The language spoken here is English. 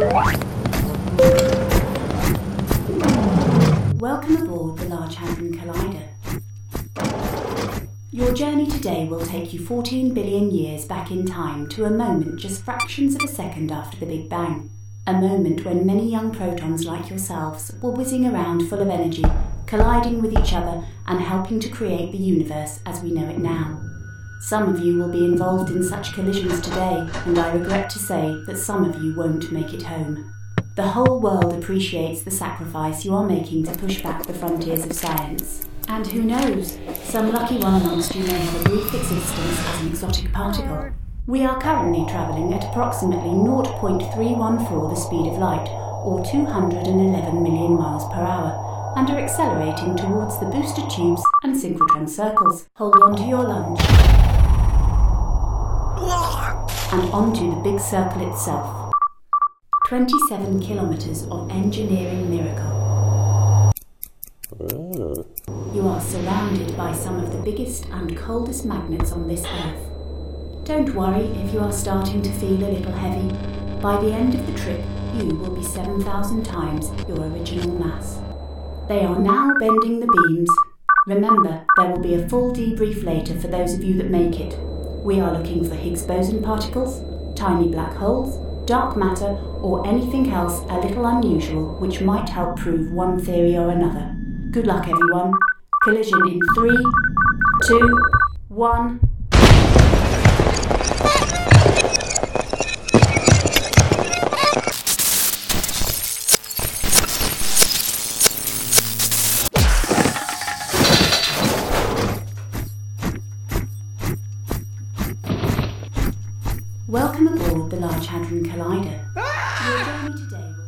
Welcome aboard the Large Hadron Collider. Your journey today will take you 14 billion years back in time to a moment just fractions of a second after the Big Bang. A moment when many young protons like yourselves were whizzing around full of energy, colliding with each other and helping to create the universe as we know it now. Some of you will be involved in such collisions today, and I regret to say that some of you won't make it home. The whole world appreciates the sacrifice you are making to push back the frontiers of science. And who knows, some lucky one amongst you may have a brief existence as an exotic particle. We are currently travelling at approximately 0.314 the speed of light, or 211 million miles per hour, and are accelerating towards the booster tubes and synchrotron circles. Hold on to your lunge. And onto the big circle itself. 27 kilometres of engineering miracle. You are surrounded by some of the biggest and coldest magnets on this earth. Don't worry if you are starting to feel a little heavy. By the end of the trip, you will be 7,000 times your original mass. They are now bending the beams. Remember, there will be a full debrief later for those of you that make it. We are looking for Higgs boson particles, tiny black holes, dark matter, or anything else a little unusual which might help prove one theory or another. Good luck, everyone. Collision in three, two, one. Welcome aboard the Large Hadron Collider. Today